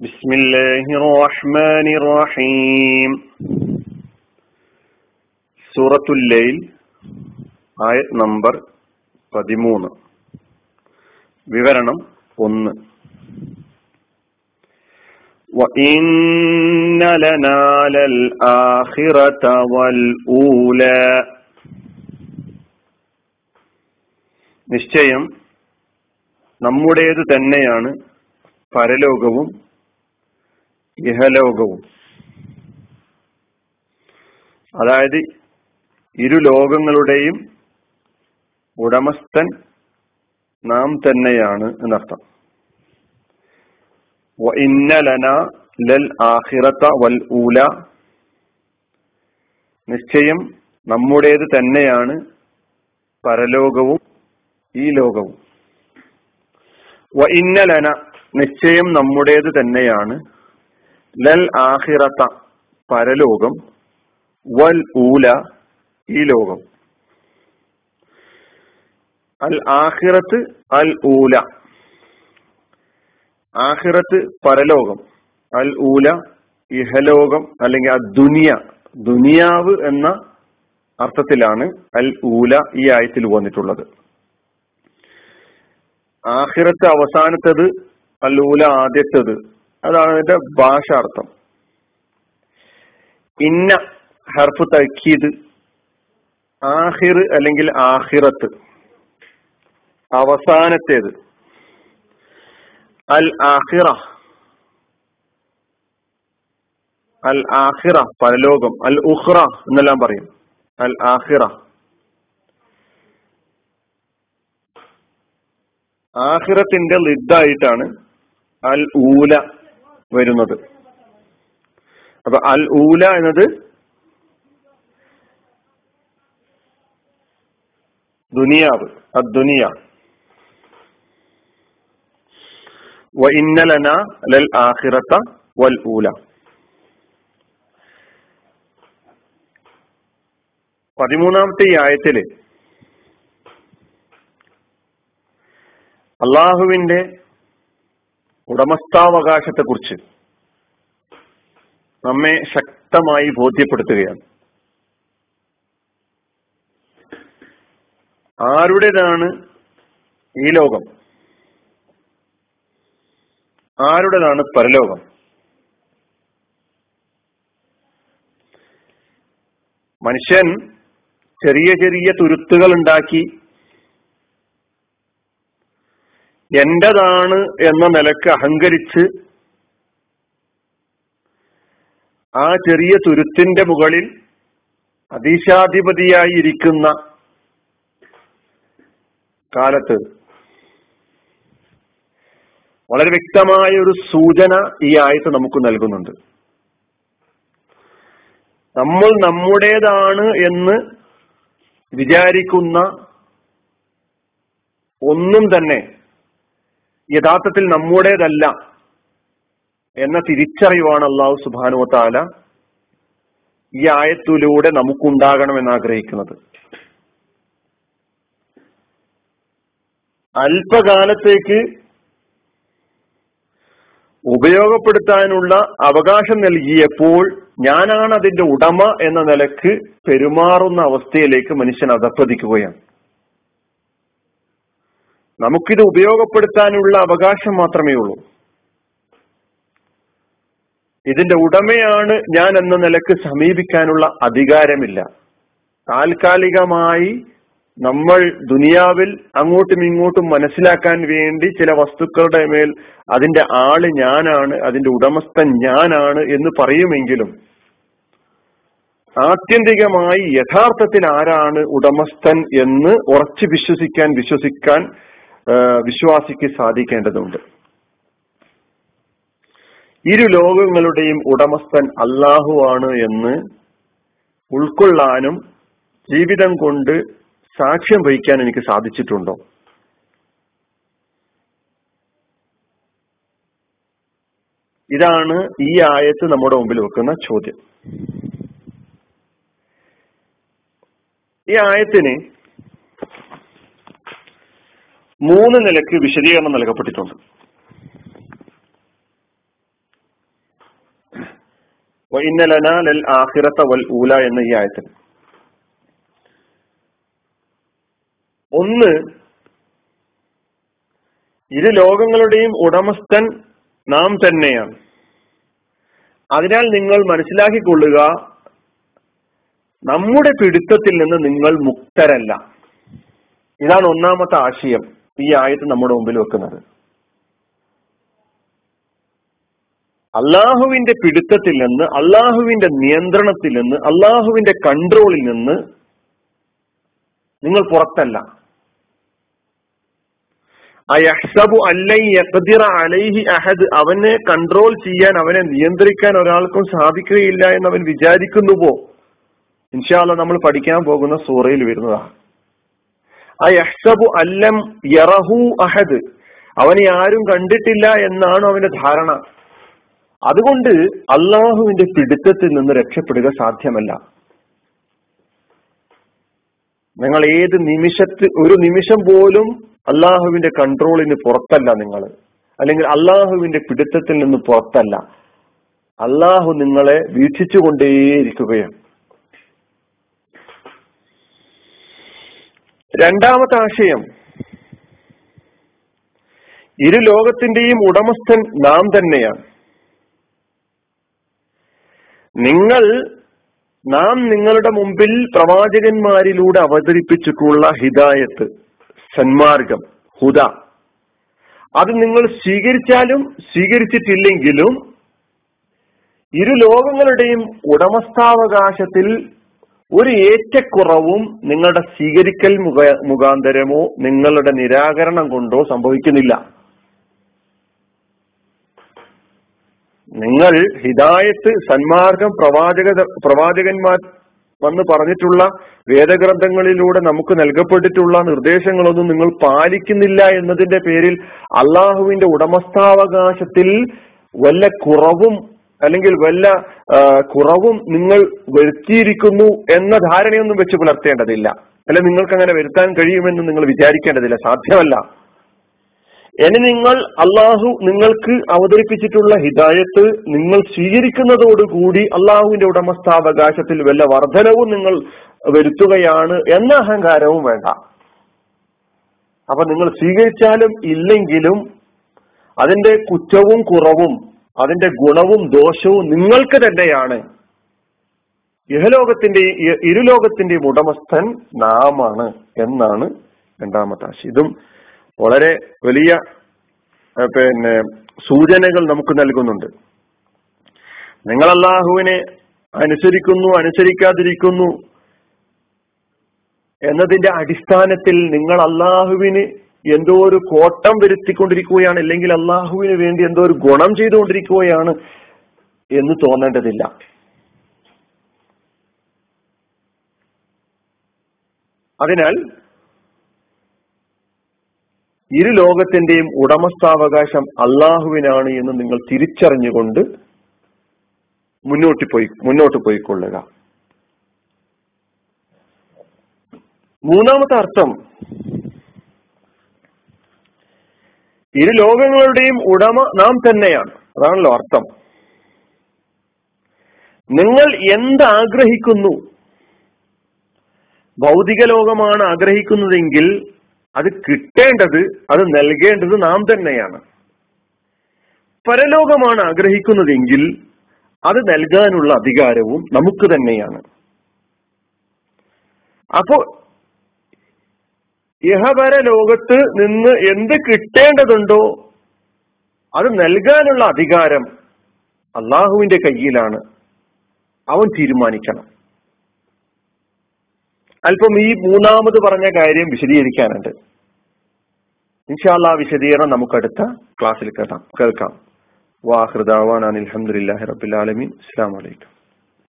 بسم الله الرحمن الرحيم സൂറത്തുൽ ലൈൽ ആയത് നമ്പർ പതിമൂന്ന് വിവരണം ഒന്ന് وإن لنا للآخرة والأولى നിശ്ചയം നമ്മുടേത് തന്നെയാണ് പരലോകവും ഇഹലോകവും അതായത് ഇരു ലോകങ്ങളുടെയും ഉടമസ്ഥൻ നാം തന്നെയാണ് എന്നർത്ഥം. ഇന്നലന ലൽ ആഹിറത്ത വൽ ഊല. നിശ്ചയം നമ്മുടേത് തന്നെയാണ് പരലോകവും ഈ ലോകവും. ഇന്നലന നിശ്ചയം നമ്മുടേത് തന്നെയാണ്. ലൽ ആഹിറത്ത പരലോകം വൽ ഊല ഈ ലോകം. അൽ ആഹിറത്ത് അൽ ഊല. ആഹിറത്ത് പരലോകം അൽ ഊല ഇഹലോകം അല്ലെങ്കിൽ അ ദുനിയ. ദുനിയാവ് എന്ന അർത്ഥത്തിലാണ് അൽ ഊല ഈ ആയത്തിൽ വന്നിട്ടുള്ളത്. ആഹിറത്ത് അവസാനത്തത് അൽ ഊല ആദ്യത്തത്. അതാണ് അതിന്റെ ഭാഷാർത്ഥം. ഇന്ന ഹർഫ് തക്കീത് ആഹിർ അല്ലെങ്കിൽ ആഹിറത്ത് അവസാനത്തേത്. അൽ ആഹിറ അൽ ആഹിറ പരലോകം അൽ ഉഹ്റ എന്നെല്ലാം പറയും. അൽ ആഹിറ. ആഹിറത്തിന്റെ ലിദ്ദായിട്ടാണ് അൽ ഊല. വരുന്നത്. അപ്പൊ അൽ ഊല എന്നത് ദുനിയാവ് അദ്ദുനിയ. വ ഇന്നലന ലൽ ആഖിറത്ത വൽ ഊല. പതിമൂന്നാമത്തെ ഈ ആയത്തിൽ അള്ളാഹുവിന്റെ ഉടമസ്ഥാവകാശത്തെ കുറിച്ച് നമ്മെ ശക്തമായി ബോധ്യപ്പെടുത്തുകയാണ്. ആരുടേതാണ് ഈ ലോകം? ആരുടേതാണ് പരലോകം? മനുഷ്യൻ ചെറിയ ചെറിയ തുരുത്തുകൾ ഉണ്ടാക്കി എന്റേതാണ് എന്ന നിലയ്ക്ക് അഹങ്കരിച്ച് ആ ചെറിയ തുരുത്തിന്റെ മുകളിൽ അതീശാധിപതിയായി ഇരിക്കുന്ന കാലത്ത് വളരെ വ്യക്തമായ ഒരു സൂചന ഈ ആയത്ത് നമുക്ക് നൽകുന്നുണ്ട്. നമ്മൾ നമ്മുടേതാണ് എന്ന് വിചാരിക്കുന്ന ഒന്നും തന്നെ യഥാർത്ഥത്തിൽ നമ്മുടേതല്ല എന്ന തിരിച്ചറിവാണ് അള്ളാഹു സുബാനു താല ഈ ആയത്തിലൂടെ നമുക്കുണ്ടാകണമെന്ന് ആഗ്രഹിക്കുന്നത്. അല്പകാലത്തേക്ക് ഉപയോഗപ്പെടുത്താനുള്ള അവകാശം നൽകിയപ്പോൾ ഞാനാണ് അതിന്റെ ഉടമ എന്ന നിലയ്ക്ക് പെരുമാറുന്ന അവസ്ഥയിലേക്ക് മനുഷ്യൻ അധപ്പതിക്കുകയാണ് നമുക്കിത് ഉപയോഗപ്പെടുത്താനുള്ള അവകാശം മാത്രമേ ഉള്ളൂ. ഇതിന്റെ ഉടമയാണ് ഞാൻ എന്ന നിലയ്ക്ക് സമീപിക്കാനുള്ള അധികാരമില്ല. താൽക്കാലികമായി നമ്മൾ ദുനിയാവിൽ അങ്ങോട്ടും ഇങ്ങോട്ടും മനസ്സിലാക്കാൻ വേണ്ടി ചില വസ്തുക്കളുടെ മേൽ അതിന്റെ ആൾ ഞാനാണ് അതിന്റെ ഉടമസ്ഥൻ ഞാനാണ് എന്ന് പറയുമെങ്കിലും ആത്യന്തികമായി യഥാർത്ഥത്തിൽ ആരാണ് ഉടമസ്ഥൻ എന്ന് ഉറച്ചു വിശ്വസിക്കാൻ വിശ്വസിക്കാൻ വിശ്വാസിക്ക് സാധിക്കേണ്ടതുണ്ട്. ഇരു ലോകങ്ങളുടെയും ഉടമസ്ഥൻ അള്ളാഹു ആണ് എന്ന് ഉൾക്കൊള്ളാനും ജീവിതം കൊണ്ട് സാക്ഷ്യം വഹിക്കാൻ എനിക്ക് സാധിച്ചിട്ടുണ്ടോ? ഇതാണ് ഈ ആയത്ത് നമ്മുടെ മുമ്പിൽ വെക്കുന്ന ചോദ്യം. ഈ ആയത്തിന് മൂന്ന് നിലയ്ക്ക് വിശദീകരണം നൽകപ്പെട്ടിട്ടുണ്ട്. വൽ ഊല എന്ന ഈ ആയത്തിൽ. ഒന്ന് ഇരു ലോകങ്ങളുടെയും ഉടമസ്ഥൻ നാം തന്നെയാണ്. അതിനാൽ നിങ്ങൾ മനസ്സിലാക്കിക്കൊള്ളുക നമ്മുടെ പിടുത്തത്തിൽ നിന്ന് നിങ്ങൾ മുക്തരല്ല. ഇതാണ് ഒന്നാമത്തെ ആശയം. ഈ ആയത്ത് നമ്മുടെ മുമ്പിൽ വെക്കുന്നത്. അള്ളാഹുവിന്റെ പിടുത്തത്തിൽ നിന്ന് അള്ളാഹുവിന്റെ നിയന്ത്രണത്തിൽ നിന്ന് അള്ളാഹുവിന്റെ കൺട്രോളിൽ നിന്ന് നിങ്ങൾ പുറത്തല്ല. അയഹ്സബു അലൈഹി അഹദ് അവനെ കൺട്രോൾ ചെയ്യാൻ അവനെ നിയന്ത്രിക്കാൻ ഒരാൾക്കും സാധിക്കുകയില്ല എന്ന് അവൻ വിചാരിക്കുന്നുവോ ഇൻഷാല്ല നമ്മൾ പഠിക്കാൻ പോകുന്ന സൂറയിൽ വരുന്നതാണ്. അയഹ്സബു അല്ലം യറഹു അഹദ്. അവനെ ആരും കണ്ടിട്ടില്ല എന്നാണ് അവന്റെ ധാരണ. അതുകൊണ്ട് അള്ളാഹുവിന്റെ പിടുത്തത്തിൽ നിന്ന് രക്ഷപ്പെടുക സാധ്യമല്ല. നിങ്ങൾ ഏത് നിമിഷത്ത് ഒരു നിമിഷം പോലും അള്ളാഹുവിന്റെ കൺട്രോളിന് പുറത്തല്ല നിങ്ങൾ. അല്ലെങ്കിൽ അള്ളാഹുവിന്റെ പിടുത്തത്തിൽ നിന്ന് പുറത്തല്ല. അള്ളാഹു നിങ്ങളെ വീക്ഷിച്ചുകൊണ്ടേയിരിക്കുകയാണ്. രണ്ടാമത്തെ ആശയം ഇരു ലോകത്തിന്റെയും ഉടമസ്ഥൻ നാം തന്നെയാണ്. നിങ്ങൾ നാം നിങ്ങളുടെ മുമ്പിൽ പ്രവാചകന്മാരിലൂടെ അവതരിപ്പിച്ചിട്ടുള്ള ഹിദായത്ത് സന്മാർഗം ഹുദ. അത് നിങ്ങൾ സ്വീകരിച്ചാലും സ്വീകരിച്ചിട്ടില്ലെങ്കിലും ഇരു ലോകങ്ങളുടെയും ഉടമസ്ഥാവകാശത്തിൽ ഒരു ഏറ്റക്കുറവും നിങ്ങളുടെ സ്വീകരിക്കൽ മുഖ മുഖാന്തരമോ നിങ്ങളുടെ നിരാകരണം കൊണ്ടോ സംഭവിക്കുന്നില്ല. നിങ്ങൾ ഹിദായത്ത് സന്മാർഗം പ്രവാചക പ്രവാചകന്മാർ വന്ന് പറഞ്ഞിട്ടുള്ള വേദഗ്രന്ഥങ്ങളിലൂടെ നമുക്ക് നൽകപ്പെട്ടിട്ടുള്ള നിർദ്ദേശങ്ങളൊന്നും നിങ്ങൾ പാലിക്കുന്നില്ല എന്നതിന്റെ പേരിൽ അള്ളാഹുവിന്റെ ഉടമസ്ഥാവകാശത്തിൽ വല്ല കുറവും അല്ലെങ്കിൽ വല്ല കുറവും നിങ്ങൾ വരുത്തിയിരിക്കുന്നു എന്ന ധാരണയൊന്നും വെച്ച് പുലർത്തേണ്ടതില്ല. അല്ലെ നിങ്ങൾക്ക് അങ്ങനെ വരുത്താൻ കഴിയുമെന്ന് നിങ്ങൾ വിചാരിക്കേണ്ടതില്ല. സാധ്യമല്ല. ഇനി നിങ്ങൾ അള്ളാഹു നിങ്ങൾക്ക് അവതരിപ്പിച്ചിട്ടുള്ള ഹിദായത്ത് നിങ്ങൾ സ്വീകരിക്കുന്നതോടുകൂടി അള്ളാഹുവിന്റെ ഉടമസ്ഥാവകാശത്തിൽ വല്ല വർധനവും നിങ്ങൾ വരുത്തുകയാണ് എന്ന അഹങ്കാരവും വേണ്ട. അപ്പൊ നിങ്ങൾ സ്വീകരിച്ചാലും ഇല്ലെങ്കിലും അതിന്റെ കുറ്റവും കുറവും അതിന്റെ ഗുണവും ദോഷവും നിങ്ങൾക്ക് തന്നെയാണ്. ഇഹലോകത്തിന്റെ ഇരുലോകത്തിന്റെയും ഉടമസ്ഥൻ നാമാണ് എന്നാണ് രണ്ടാമത്തെ ആശയം. ഇതും വളരെ വലിയ പിന്നെ സൂചനകൾ നമുക്ക് നൽകുന്നുണ്ട്. നിങ്ങൾ അള്ളാഹുവിനെ അനുസരിക്കുന്നു അനുസരിക്കാതിരിക്കുന്നു എന്നതിന്റെ അടിസ്ഥാനത്തിൽ നിങ്ങൾ അള്ളാഹുവിന് എന്തോ ഒരു കോട്ടം വരുത്തിക്കൊണ്ടിരിക്കുകയാണ് അല്ലെങ്കിൽ അള്ളാഹുവിന് വേണ്ടി എന്തോ ഒരു ഗുണം ചെയ്തുകൊണ്ടിരിക്കുകയാണ് എന്ന് തോന്നേണ്ടതില്ല. അതിനാൽ ഇരു ലോകത്തിന്റെയും ഉടമസ്ഥാവകാശം അള്ളാഹുവിനാണ് എന്ന് നിങ്ങൾ തിരിച്ചറിഞ്ഞുകൊണ്ട് മുന്നോട്ട് പോയി മുന്നോട്ട് പോയിക്കൊള്ളുക. മൂന്നാമത്തെ അർത്ഥം ഇരു ലോകങ്ങളുടെയും ഉടമ നാം തന്നെയാണ്. അതാണല്ലോ അർത്ഥം. നിങ്ങൾ എന്ത് ആഗ്രഹിക്കുന്നു ഭൗതിക ലോകമാണ് ആഗ്രഹിക്കുന്നതെങ്കിൽ അത് കിട്ടേണ്ടത് അത് നൽകേണ്ടത് നാം തന്നെയാണ്. പരലോകമാണ് ആഗ്രഹിക്കുന്നതെങ്കിൽ അത് നൽകാനുള്ള അധികാരവും നമുക്ക് തന്നെയാണ്. അപ്പോ ഇഹപര ലോകത്ത് നിന്ന് എന്ത് കിട്ടേണ്ടതുണ്ടോ അത് നൽകാനുള്ള അധികാരം അള്ളാഹുവിന്റെ കയ്യിലാണ്. അവൻ തീരുമാനിക്കണം. അല്പം ഈ മൂന്നാമത് പറഞ്ഞ കാര്യം വിശദീകരിക്കാനുണ്ട്. ഇൻഷാല്ല വിശദീകരണം നമുക്ക് അടുത്ത ക്ലാസ്സിൽ കേട്ടാം. കേൾക്കാം. വാഹൃദാവാൻ അനിൽഹമുല്ലാഹി റബുലാലമീൻ അസ്സാം വലൈക്കും